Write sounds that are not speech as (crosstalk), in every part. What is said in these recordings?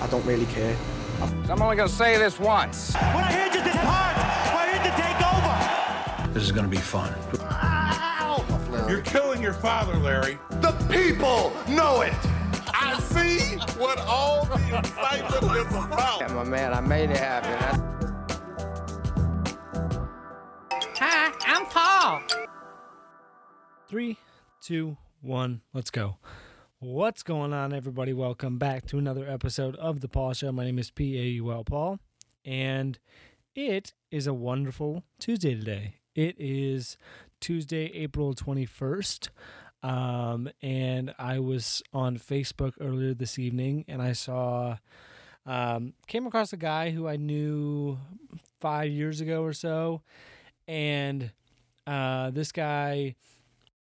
I don't really care. I'm only gonna say this once. We're here to depart. We're here to take over. This is gonna be fun. You're killing your father, Larry. The people know it. I see what all the excitement is about. Yeah, my man, I made it happen. Hi, I'm Paul. Three, two, one, let's go. What's going on, everybody? Welcome back to another episode of The Paul Show. My name is P A U L Paul, and it is a wonderful Tuesday today. It is Tuesday, April 21st. Um, and I was on Facebook earlier this evening and I saw, um, came across a guy who I knew five years ago or so. And uh, this guy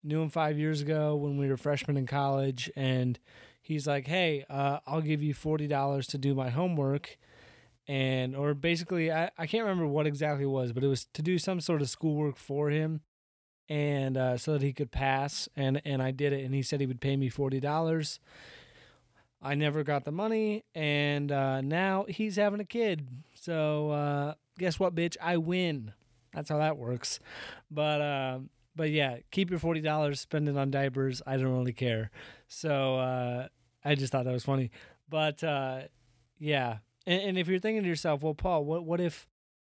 knew him five years ago when we were freshmen in college. And he's like, hey, uh, I'll give you $40 to do my homework. And or basically I, I can't remember what exactly it was but it was to do some sort of schoolwork for him and uh, so that he could pass and and i did it and he said he would pay me $40 i never got the money and uh, now he's having a kid. So uh, guess what bitch? I win. That's how that works. But uh, but yeah keep your $40 spend it on diapers i don't really care so uh, i just thought that was funny but uh, yeah and, and if you're thinking to yourself, well, Paul, what what if,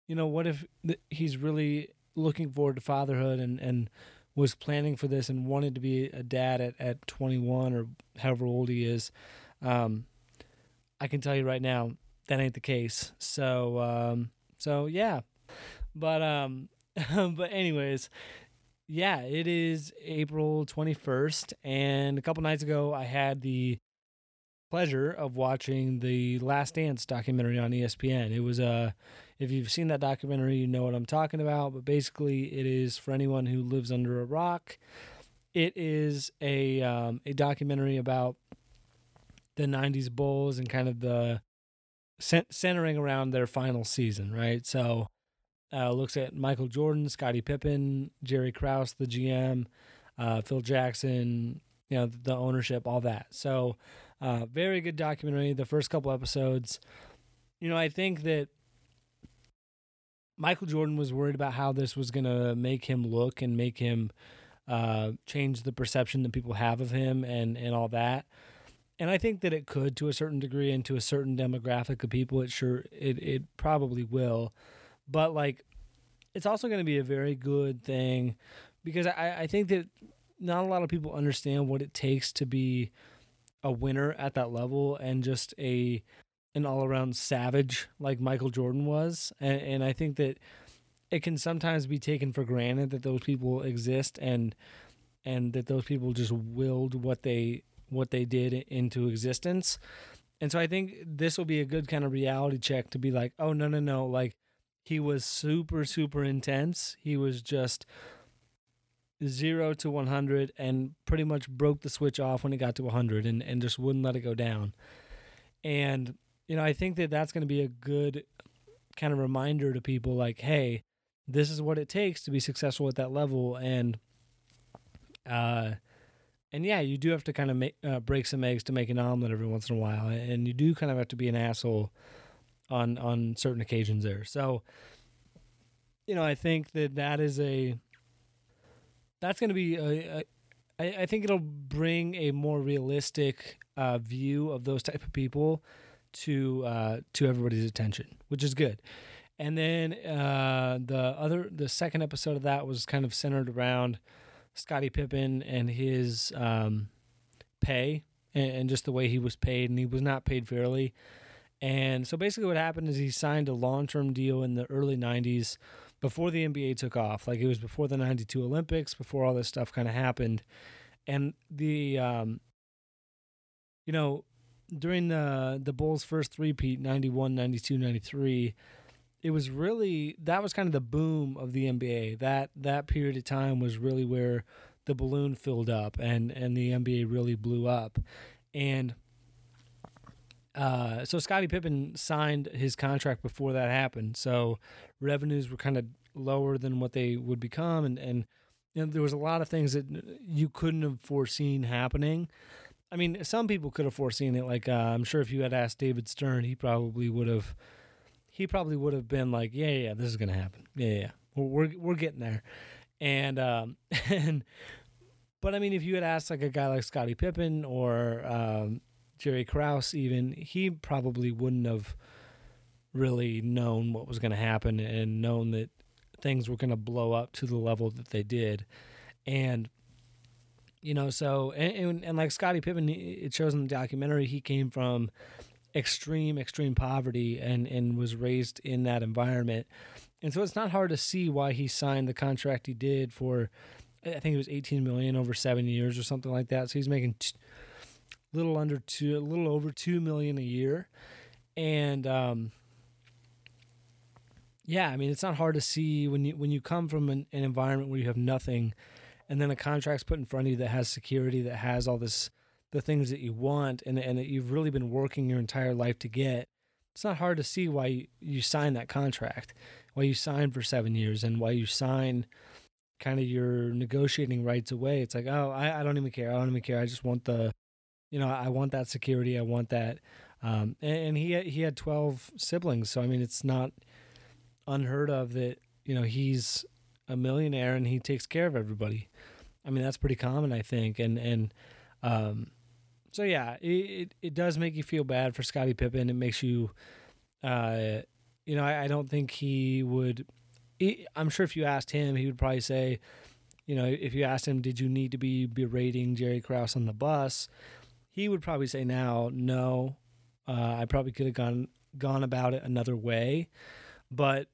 you know, what if th- he's really looking forward to fatherhood and and was planning for this and wanted to be a dad at at 21 or however old he is, um, I can tell you right now that ain't the case. So um, so yeah, but um, (laughs) but anyways. Yeah, it is April 21st. And a couple nights ago, I had the pleasure of watching the Last Dance documentary on ESPN. It was a, uh, if you've seen that documentary, you know what I'm talking about. But basically, it is for anyone who lives under a rock. It is a um, a documentary about the '90s Bulls and kind of the centering around their final season, right? So, uh, looks at Michael Jordan, Scottie Pippen, Jerry Krause, the GM, uh, Phil Jackson, you know, the ownership, all that. So. Uh, very good documentary. The first couple episodes, you know, I think that Michael Jordan was worried about how this was going to make him look and make him uh, change the perception that people have of him and and all that. And I think that it could to a certain degree and to a certain demographic of people. It sure it it probably will, but like, it's also going to be a very good thing because I I think that not a lot of people understand what it takes to be a winner at that level and just a an all around savage like Michael Jordan was. And, and I think that it can sometimes be taken for granted that those people exist and and that those people just willed what they what they did into existence. And so I think this will be a good kind of reality check to be like, oh no no no, like he was super super intense. He was just zero to 100 and pretty much broke the switch off when it got to 100 and, and just wouldn't let it go down. And, you know, I think that that's going to be a good kind of reminder to people like, hey, this is what it takes to be successful at that level. And, uh, and yeah, you do have to kind of make, uh, break some eggs to make an omelet every once in a while, and you do kind of have to be an asshole on on certain occasions there. So, you know, I think that that is a that's going to be a, a, I, I think it'll bring a more realistic uh, view of those type of people to uh, to everybody's attention, which is good. And then uh, the other the second episode of that was kind of centered around Scottie Pippen and his um, pay and, and just the way he was paid, and he was not paid fairly. And so basically, what happened is he signed a long term deal in the early '90s before the NBA took off. Like it was before the 92 Olympics, before all this stuff kind of happened. And the, um, you know, during the, the Bulls' first three-peat, 91, 92, 93, it was really, that was kind of the boom of the NBA. That, that period of time was really where the balloon filled up and, and the NBA really blew up. And, uh, so Scottie Pippen signed his contract before that happened. So revenues were kind of lower than what they would become, and and you know, there was a lot of things that you couldn't have foreseen happening. I mean, some people could have foreseen it. Like, uh, I'm sure if you had asked David Stern, he probably would have. He probably would have been like, "Yeah, yeah, this is gonna happen. Yeah, yeah, we're we're, we're getting there." And um, (laughs) and but I mean, if you had asked like a guy like Scottie Pippen or um, Jerry Krause, even he probably wouldn't have really known what was going to happen and known that things were going to blow up to the level that they did. And you know, so and, and, and like Scottie Pippen, it shows in the documentary, he came from extreme, extreme poverty and and was raised in that environment. And so it's not hard to see why he signed the contract he did for I think it was 18 million over 7 years or something like that. So he's making t- little under 2 a little over 2 million a year. And um yeah, I mean it's not hard to see when you when you come from an, an environment where you have nothing and then a contract's put in front of you that has security that has all this the things that you want and and that you've really been working your entire life to get it's not hard to see why you, you sign that contract why you sign for seven years and why you sign kind of your negotiating rights away. It's like oh I, I don't even care. I don't even care. I just want the you know i want that security i want that um, and, and he had, he had 12 siblings so i mean it's not unheard of that you know he's a millionaire and he takes care of everybody. I mean, that's pretty common, I think. And and um, so yeah, it, it, it does make you feel bad for Scottie Pippen. It makes you, uh, you know, I, I don't think he would. He, I'm sure if you asked him, he would probably say, you know, if you asked him, did you need to be berating Jerry Krause on the bus? He would probably say now, no. Uh, I probably could have gone gone about it another way, but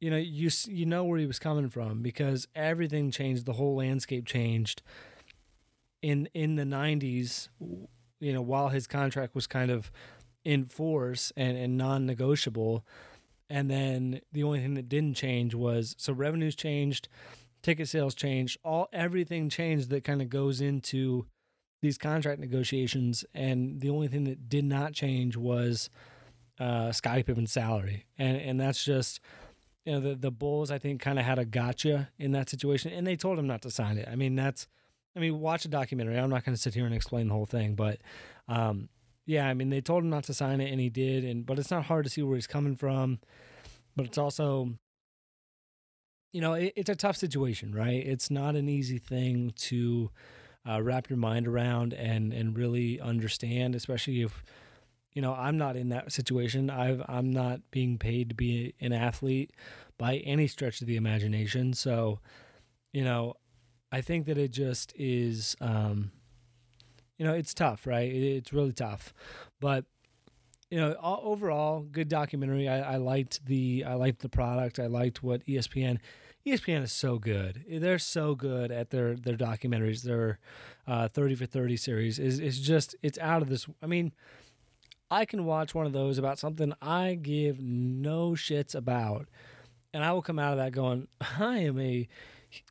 you know you you know where he was coming from because everything changed the whole landscape changed in in the 90s you know while his contract was kind of in force and, and non-negotiable and then the only thing that didn't change was so revenues changed ticket sales changed all everything changed that kind of goes into these contract negotiations and the only thing that did not change was uh Scottie Pippen's salary and and that's just you know the the Bulls I think kind of had a gotcha in that situation, and they told him not to sign it. I mean that's, I mean watch a documentary. I'm not going to sit here and explain the whole thing, but um, yeah, I mean they told him not to sign it, and he did. And but it's not hard to see where he's coming from, but it's also, you know, it, it's a tough situation, right? It's not an easy thing to uh, wrap your mind around and and really understand, especially if you know i'm not in that situation. I've i'm not being paid to be an athlete by any stretch of the imagination. So you know i think that it just is um you know it's tough right? It's really tough. But you know all, overall good documentary. I, I liked the i liked the product. I liked what espn espn is so good. They're so good at their their documentaries their uh 30 for 30 series. Is is just it's out of this i mean I can watch one of those about something I give no shits about, and I will come out of that going, (laughs) I am a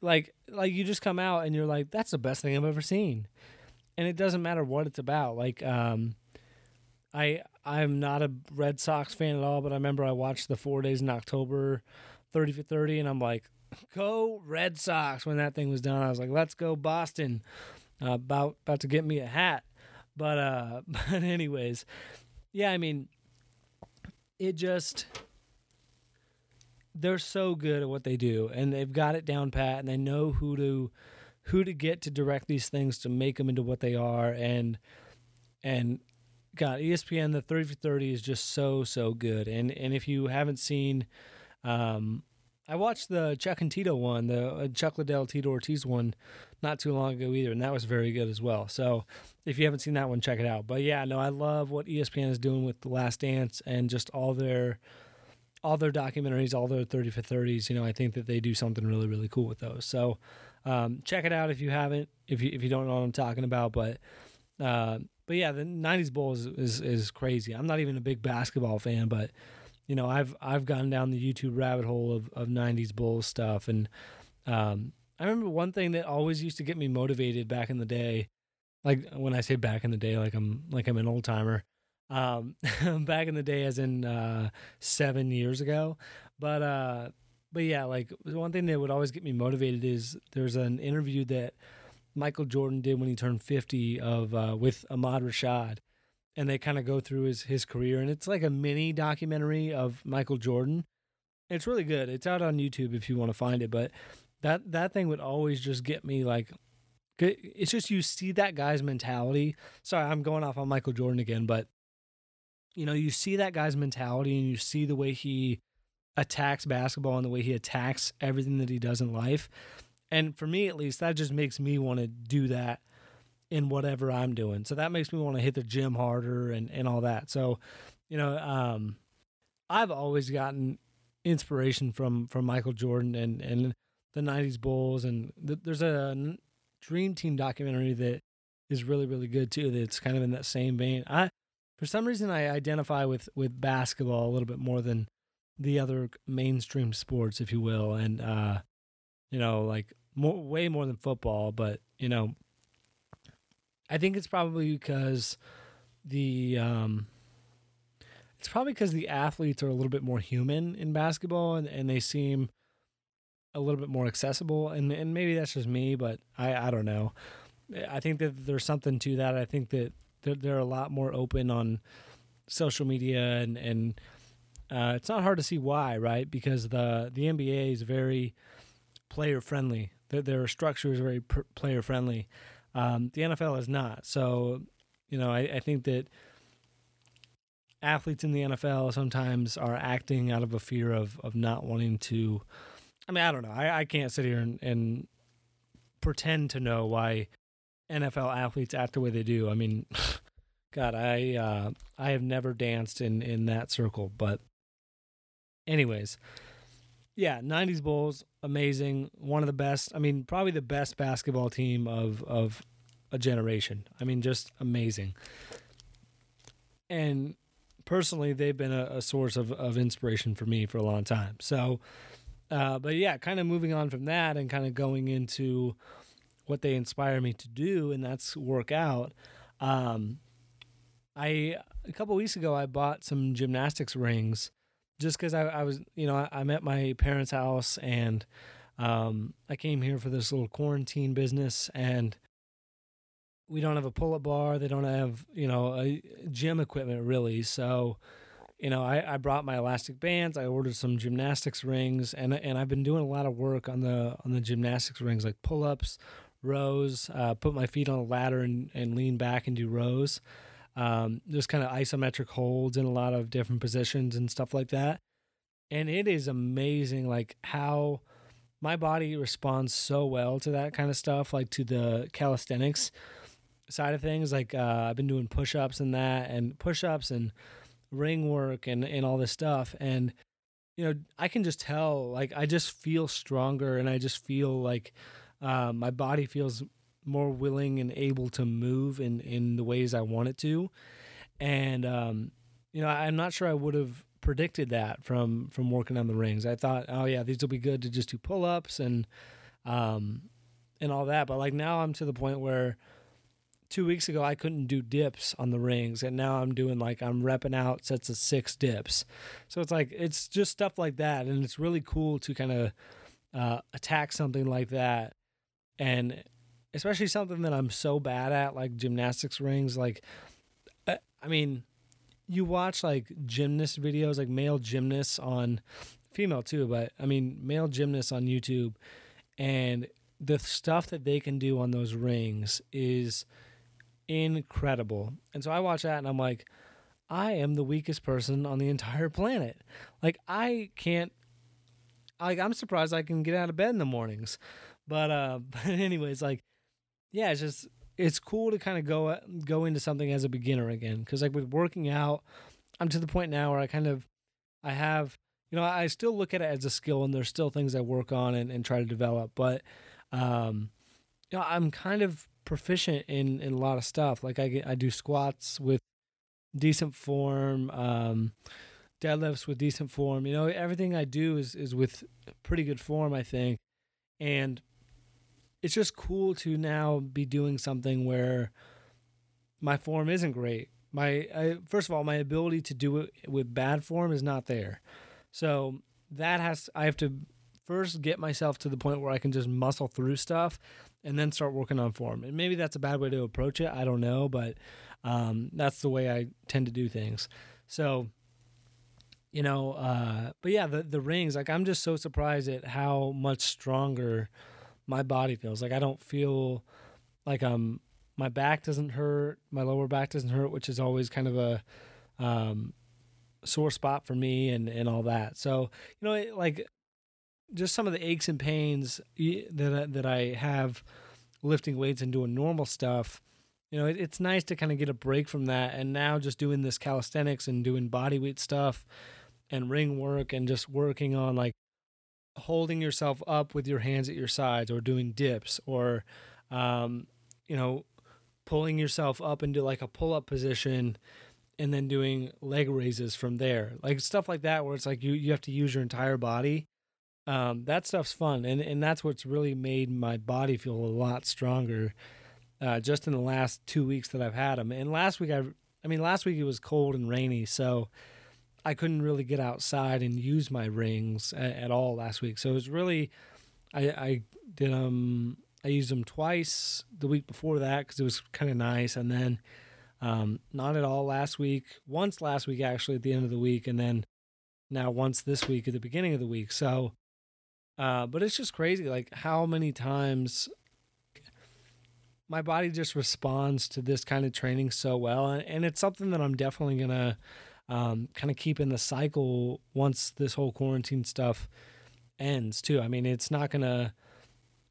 like like you just come out and you're like, that's the best thing I've ever seen, and it doesn't matter what it's about. Like, um, I I'm not a Red Sox fan at all, but I remember I watched the Four Days in October, thirty for thirty, and I'm like, go Red Sox when that thing was done. I was like, let's go Boston. Uh, about about to get me a hat, but uh, (laughs) but anyways, yeah, I mean, it just they're so good at what they do, and they've got it down pat, and they know who to who to get to direct these things to make them into what they are, and and God, ESPN the thirty for thirty is just so so good, and and if you haven't seen, um, I watched the Chuck and Tito one, the uh, Chuck Liddell Tito Ortiz one, not too long ago either, and that was very good as well. So if you haven't seen that one, check it out. But yeah, no, I love what ESPN is doing with The Last Dance and just all their all their documentaries, all their 30 for 30s. You know, I think that they do something really, really cool with those. So um, check it out if you haven't, if you if you don't know what I'm talking about. But uh, but yeah, the 90s Bulls is, is is crazy. I'm not even a big basketball fan, but you know, I've I've gone down the YouTube rabbit hole of, of 90s Bulls stuff and um, I remember one thing that always used to get me motivated back in the day like when I say back in the day, like I'm like I'm an old timer. Um, (laughs) back in the day, as in uh, seven years ago. But uh, but yeah, like one thing that would always get me motivated is there's an interview that Michael Jordan did when he turned 50 of uh, with Ahmad Rashad, and they kind of go through his his career, and it's like a mini documentary of Michael Jordan. It's really good. It's out on YouTube if you want to find it, but that that thing would always just get me like it's just you see that guy's mentality. Sorry, I'm going off on Michael Jordan again, but you know, you see that guy's mentality and you see the way he attacks basketball and the way he attacks everything that he does in life. And for me, at least, that just makes me want to do that in whatever I'm doing. So that makes me want to hit the gym harder and, and all that. So, you know, um, I've always gotten inspiration from from Michael Jordan and and the '90s Bulls, and th- there's a Dream Team documentary that is really really good too. That's kind of in that same vein. I for some reason I identify with with basketball a little bit more than the other mainstream sports, if you will, and uh, you know, like more, way more than football. But you know, I think it's probably because the um, it's probably because the athletes are a little bit more human in basketball, and, and they seem a little bit more accessible. And and maybe that's just me, but I I don't know. I think that there's something to that. I think that they're, they're a lot more open on social media and and uh, it's not hard to see why, right? Because the the NBA is very player friendly. Their, their structure is very player friendly. Um, the NFL is not. So, you know, I, I think that athletes in the NFL sometimes are acting out of a fear of of not wanting to. I mean, I don't know. I, I can't sit here and, and pretend to know why NFL athletes act the way they do. I mean, (laughs) God, I uh, I have never danced in in that circle, but anyways, yeah, '90s Bulls, amazing, one of the best. I mean, probably the best basketball team of of a generation. I mean, just amazing. And personally, they've been a, a source of of inspiration for me for a long time. So, uh, but yeah, kind of moving on from that and kind of going into what they inspire me to do, and that's work out. Um, I a couple weeks ago I bought some gymnastics rings just because I, I, was you know I, I'm at my parents' house and um, I came here for this little quarantine business and we don't have a pull-up bar. They don't have you know a gym equipment really. So you know I, I brought my elastic bands. I ordered some gymnastics rings and and I've been doing a lot of work on the on the gymnastics rings like pull-ups, rows. Uh, put my feet on a ladder and, and lean back and do rows um, just kind of isometric holds in a lot of different positions and stuff like that. And it is amazing, like how my body responds so well to that kind of stuff, like to the calisthenics side of things. Like uh, I've been doing push ups and that, and push ups and ring work and, and all this stuff. And, you know, I can just tell, like, I just feel stronger and I just feel like uh, my body feels more willing and able to move in in the ways I want it to. And um, you know, I'm not sure I would have predicted that from from working on the rings. I thought, oh yeah, these will be good to just do pull ups and um and all that. But like now I'm to the point where two weeks ago I couldn't do dips on the rings, and now I'm doing like I'm repping out sets of six dips. So it's like it's just stuff like that, and it's really cool to kind of uh, attack something like that and especially something that I'm so bad at, like gymnastics rings. Like, uh, I mean, you watch like gymnast videos, like male gymnasts on female too, but I mean, male gymnasts on YouTube, and the stuff that they can do on those rings is incredible. And so I watch that and I'm like, I am the weakest person on the entire planet. Like, I can't, like, I'm surprised I can get out of bed in the mornings. But, uh, (laughs) but anyways, like, yeah, it's just it's cool to kind of go go into something as a beginner again because like with working out, I'm to the point now where I kind of I have you know I still look at it as a skill and there's still things I work on and, and try to develop, but um, you know I'm kind of proficient in in a lot of stuff. Like I I do squats with decent form. Um, deadlifts with decent form. You know, everything I do is is with pretty good form, I think. And it's just cool to now be doing something where my form isn't great. My I, first of all, my ability to do it with bad form is not there. So that has I have to first get myself to the point where I can just muscle through stuff and then start working on form. And maybe that's a bad way to approach it. I don't know, but um, that's the way I tend to do things. So, you know, uh, but yeah, the the rings. Like I'm just so surprised at how much stronger my body feels. Like I don't feel like I'm. My back doesn't hurt. My lower back doesn't hurt, which is always kind of a um, sore spot for me and and all that. So you know, like just some of the aches and pains that that I have lifting weights and doing normal stuff. You know, it, it's nice to kind of get a break from that, and now just doing this calisthenics and doing body weight stuff and ring work and just working on like holding yourself up with your hands at your sides or doing dips or um, you know pulling yourself up into like a pull up position and then doing leg raises from there. Like stuff like that where it's like you you have to use your entire body. Um, that stuff's fun and and that's what's really made my body feel a lot stronger uh, just in the last two weeks that I've had them and last week I I mean last week it was cold and rainy so I couldn't really get outside and use my rings at, at all last week. So it was really, I, I did um I used them twice the week before that because it was kind of nice, and then um, not at all last week. Once last week actually at the end of the week, and then now once this week at the beginning of the week. So, uh, but it's just crazy like how many times my body just responds to this kind of training so well, and, and it's something that I'm definitely gonna um, kind of keeping the cycle once this whole quarantine stuff ends too. I mean, it's not gonna.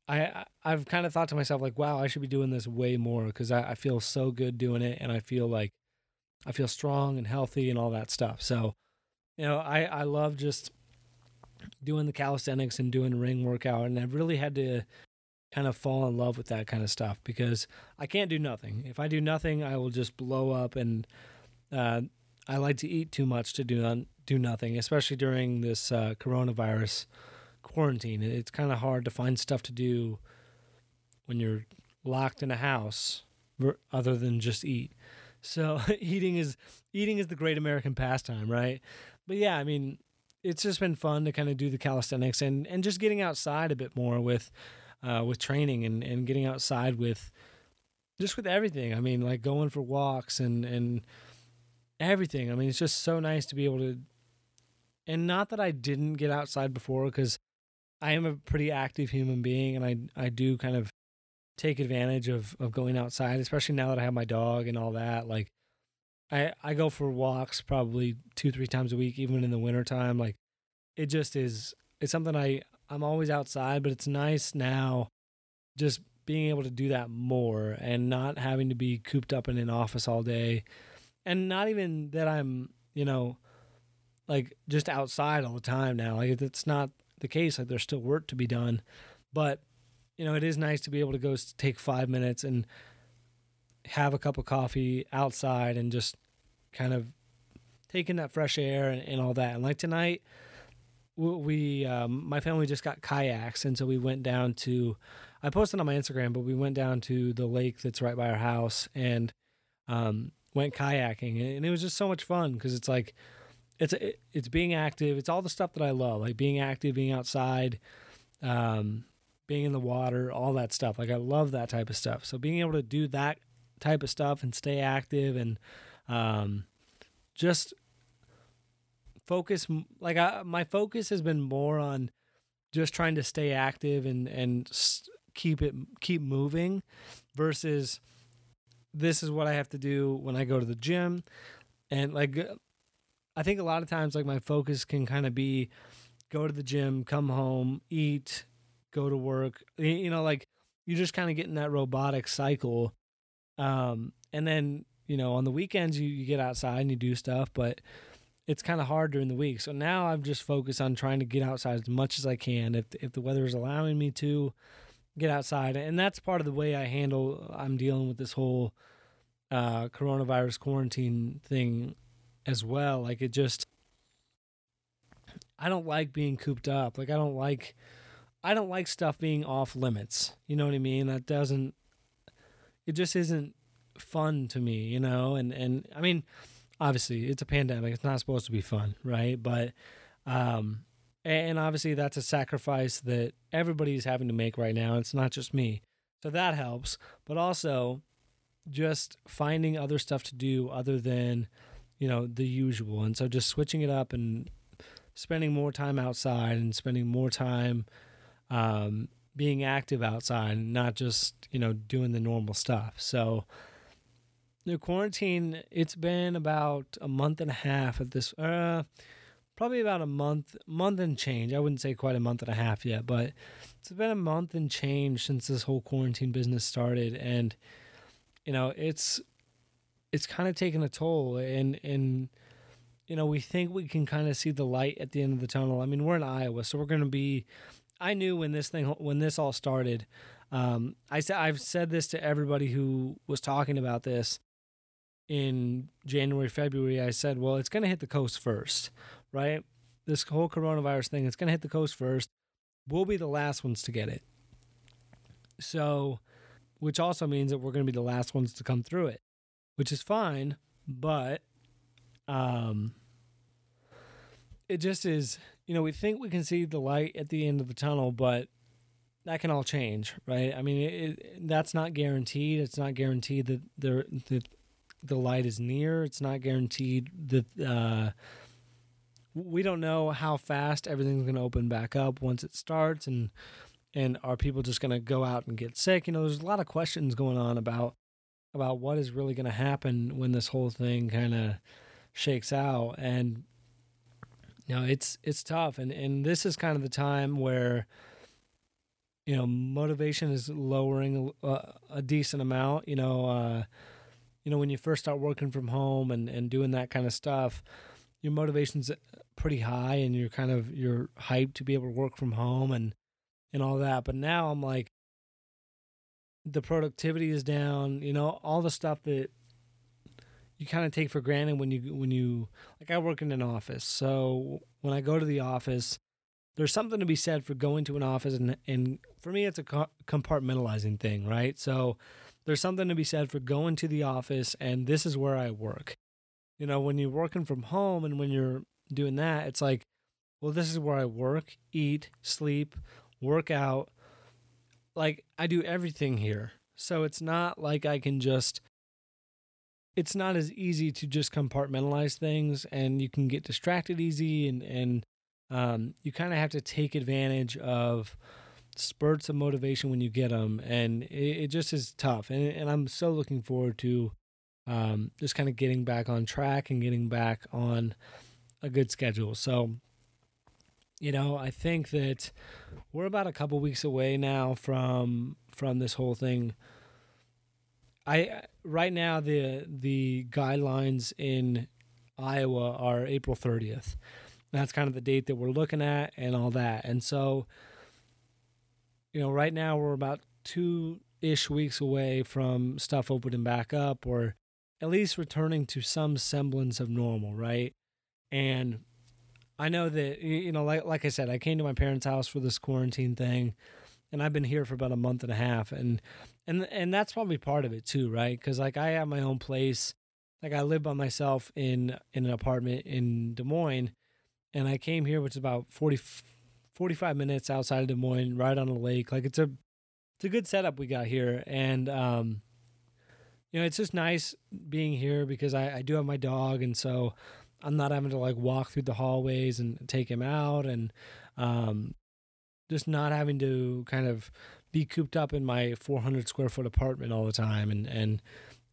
I I've kind of thought to myself like, wow, I should be doing this way more because I, I feel so good doing it, and I feel like I feel strong and healthy and all that stuff. So, you know, I I love just doing the calisthenics and doing ring workout, and I've really had to kind of fall in love with that kind of stuff because I can't do nothing. If I do nothing, I will just blow up and uh, I like to eat too much to do do nothing, especially during this uh, coronavirus quarantine. It's kind of hard to find stuff to do when you're locked in a house, other than just eat. So (laughs) eating is eating is the great American pastime, right? But yeah, I mean, it's just been fun to kind of do the calisthenics and and just getting outside a bit more with uh, with training and and getting outside with just with everything. I mean, like going for walks and and everything. I mean, it's just so nice to be able to. And not that I didn't get outside before, because I am a pretty active human being, and I I do kind of take advantage of of going outside, especially now that I have my dog and all that. Like, I I go for walks probably two three times a week, even in the wintertime. Like, it just is. It's something I I'm always outside, but it's nice now, just being able to do that more and not having to be cooped up in an office all day and not even that I'm, you know, like just outside all the time now. Like it's not the case. Like there's still work to be done, but you know, it is nice to be able to go take five minutes and have a cup of coffee outside and just kind of taking that fresh air and, and all that. And like tonight, we um, my family just got kayaks, and so we went down to. I posted on my Instagram, but we went down to the lake that's right by our house, and um, went kayaking, and it was just so much fun because it's like it's it's being active. It's all the stuff that I love, like being active, being outside, um, being in the water, all that stuff. Like I love that type of stuff. So being able to do that type of stuff and stay active and um, just focus like I, my focus has been more on just trying to stay active and and keep it keep moving versus this is what I have to do when I go to the gym. And like, I think a lot of times, like, my focus can kind of be go to the gym, come home, eat, go to work. You know, like, you just kind of get in that robotic cycle. Um, and then, you know, on the weekends, you, you get outside and you do stuff, but it's kind of hard during the week. So now I'm just focused on trying to get outside as much as I can. If, if the weather is allowing me to, get outside and that's part of the way i handle i'm dealing with this whole uh, coronavirus quarantine thing as well. Like it just i don't like being cooped up. Like i don't like i don't like stuff being off limits. You know what i mean? That doesn't it just isn't fun to me you know? And and i mean obviously it's a pandemic. It's not supposed to be fun right? But um and obviously that's a sacrifice that everybody's having to make right now. It's not just me, so that helps. But also, just finding other stuff to do other than you know the usual, and so just switching it up and spending more time outside and spending more time um, being active outside, not just you know doing the normal stuff. So the quarantine, it's been about a month and a half at this. Uh, probably about a month, month and change. I wouldn't say quite a month and a half yet, but it's been a month and change since this whole quarantine business started, and you know it's it's kind of taken a toll, and and you know we think we can kind of see the light at the end of the tunnel. I mean, we're in Iowa, so we're going to be I knew when this thing when this all started. Um, I said I've said this to everybody who was talking about this in January, February. I said, well, it's going to hit the coast first, right? This whole coronavirus thing, it's going to hit the coast first. We'll be the last ones to get it. So, which also means that we're going to be the last ones to come through it, which is fine, but um, it just is you know, we think we can see the light at the end of the tunnel, but that can all change, right? I mean, it, it, that's not guaranteed. It's not guaranteed that there that the light is near. It's not guaranteed that uh, we don't know how fast everything's going to open back up once it starts, and and are people just going to go out and get sick? You know, there's a lot of questions going on about about what is really going to happen when this whole thing kind of shakes out, and you know it's it's tough, and and this is kind of the time where you know motivation is lowering a, a decent amount. You know, uh, you know when you first start working from home and and doing that kind of stuff, your motivation's uh, pretty high, and you're kind of you're hyped to be able to work from home and and all that. But now I'm like, the productivity is down. You know, all the stuff that you kind of take for granted when you when you like I work in an office. So when I go to the office, there's something to be said for going to an office and and for me it's a compartmentalizing thing, right? So there's something to be said for going to the office and this is where I work. You know, when you're working from home and when you're doing that, it's like, well, this is where I work, eat, sleep, work out. Like I do everything here. So it's not like I can just it's not as easy to just compartmentalize things and you can get distracted easy and and um, you kind of have to take advantage of spurts of motivation when you get them and it, it just is tough and, and i'm so looking forward to um, just kind of getting back on track and getting back on a good schedule so you know i think that we're about a couple weeks away now from from this whole thing I right now the the guidelines in Iowa are April 30th. That's kind of the date that we're looking at and all that. And so you know, right now we're about 2 ish weeks away from stuff opening back up or at least returning to some semblance of normal, right? And I know that you know like like I said, I came to my parents' house for this quarantine thing and I've been here for about a month and a half and and and that's probably part of it too, right? Cuz like I have my own place. Like I live by myself in in an apartment in Des Moines and I came here which is about 40 45 minutes outside of Des Moines, right on the lake. Like it's a it's a good setup we got here and um you know, it's just nice being here because I, I do have my dog and so I'm not having to like walk through the hallways and take him out and um just not having to kind of be cooped up in my 400 square foot apartment all the time and and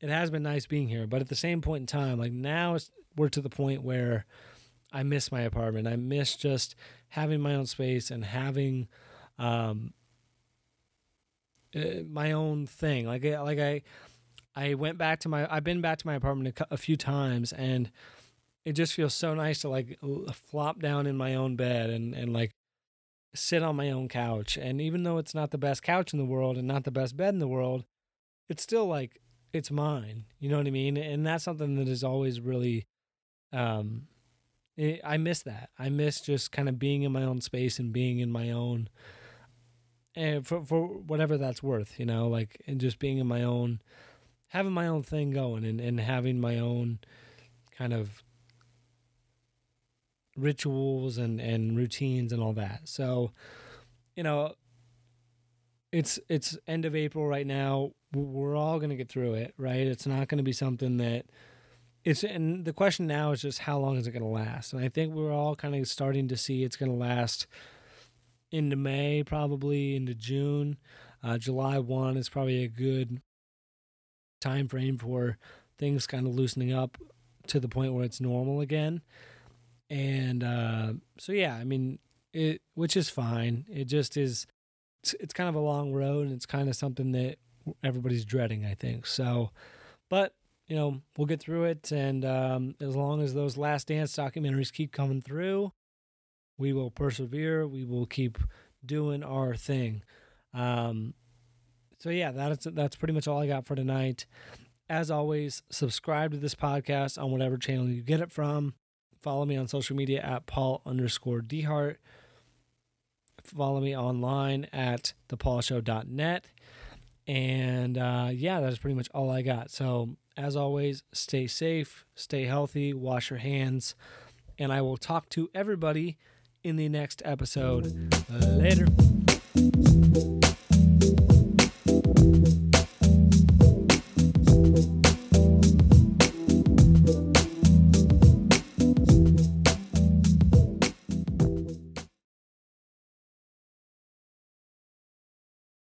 it has been nice being here. But at the same point in time like now we're to the point where i miss my apartment. I miss just having my own space and having um uh, my own thing. Like like i i went back to my i've been back to my apartment a, a few times and it just feels so nice to like flop down in my own bed and and like sit on my own couch. And even though it's not the best couch in the world and not the best bed in the world, it's still like it's mine. You know what I mean? And that's something that is always really um it, I miss that. I miss just kind of being in my own space and being in my own and for for whatever that's worth, you know, like and just being in my own having my own thing going and, and having my own kind of rituals and and routines and all that. So, you know, it's it's end of April right now. We're all going to get through it, right? It's not going to be something that it's and the question now is just how long is it going to last? And I think we're all kind of starting to see it's going to last into May, probably into June. Uh, July one is probably a good time frame for things kind of loosening up to the point where it's normal again. And uh, so yeah, I mean, it which is fine. It just is. It's, it's kind of a long road, and it's kind of something that everybody's dreading. I think so, but you know, we'll get through it. And um, as long as those Last Dance documentaries keep coming through, we will persevere. We will keep doing our thing. Um, so yeah, that's that's pretty much all I got for tonight. As always, subscribe to this podcast on whatever channel you get it from. Follow me on social media at Paul underscore Dehart. Follow me online at thepaulshow.net. And uh, yeah, that is pretty much all I got. So as always, stay safe, stay healthy, wash your hands, and I will talk to everybody in the next episode. Later.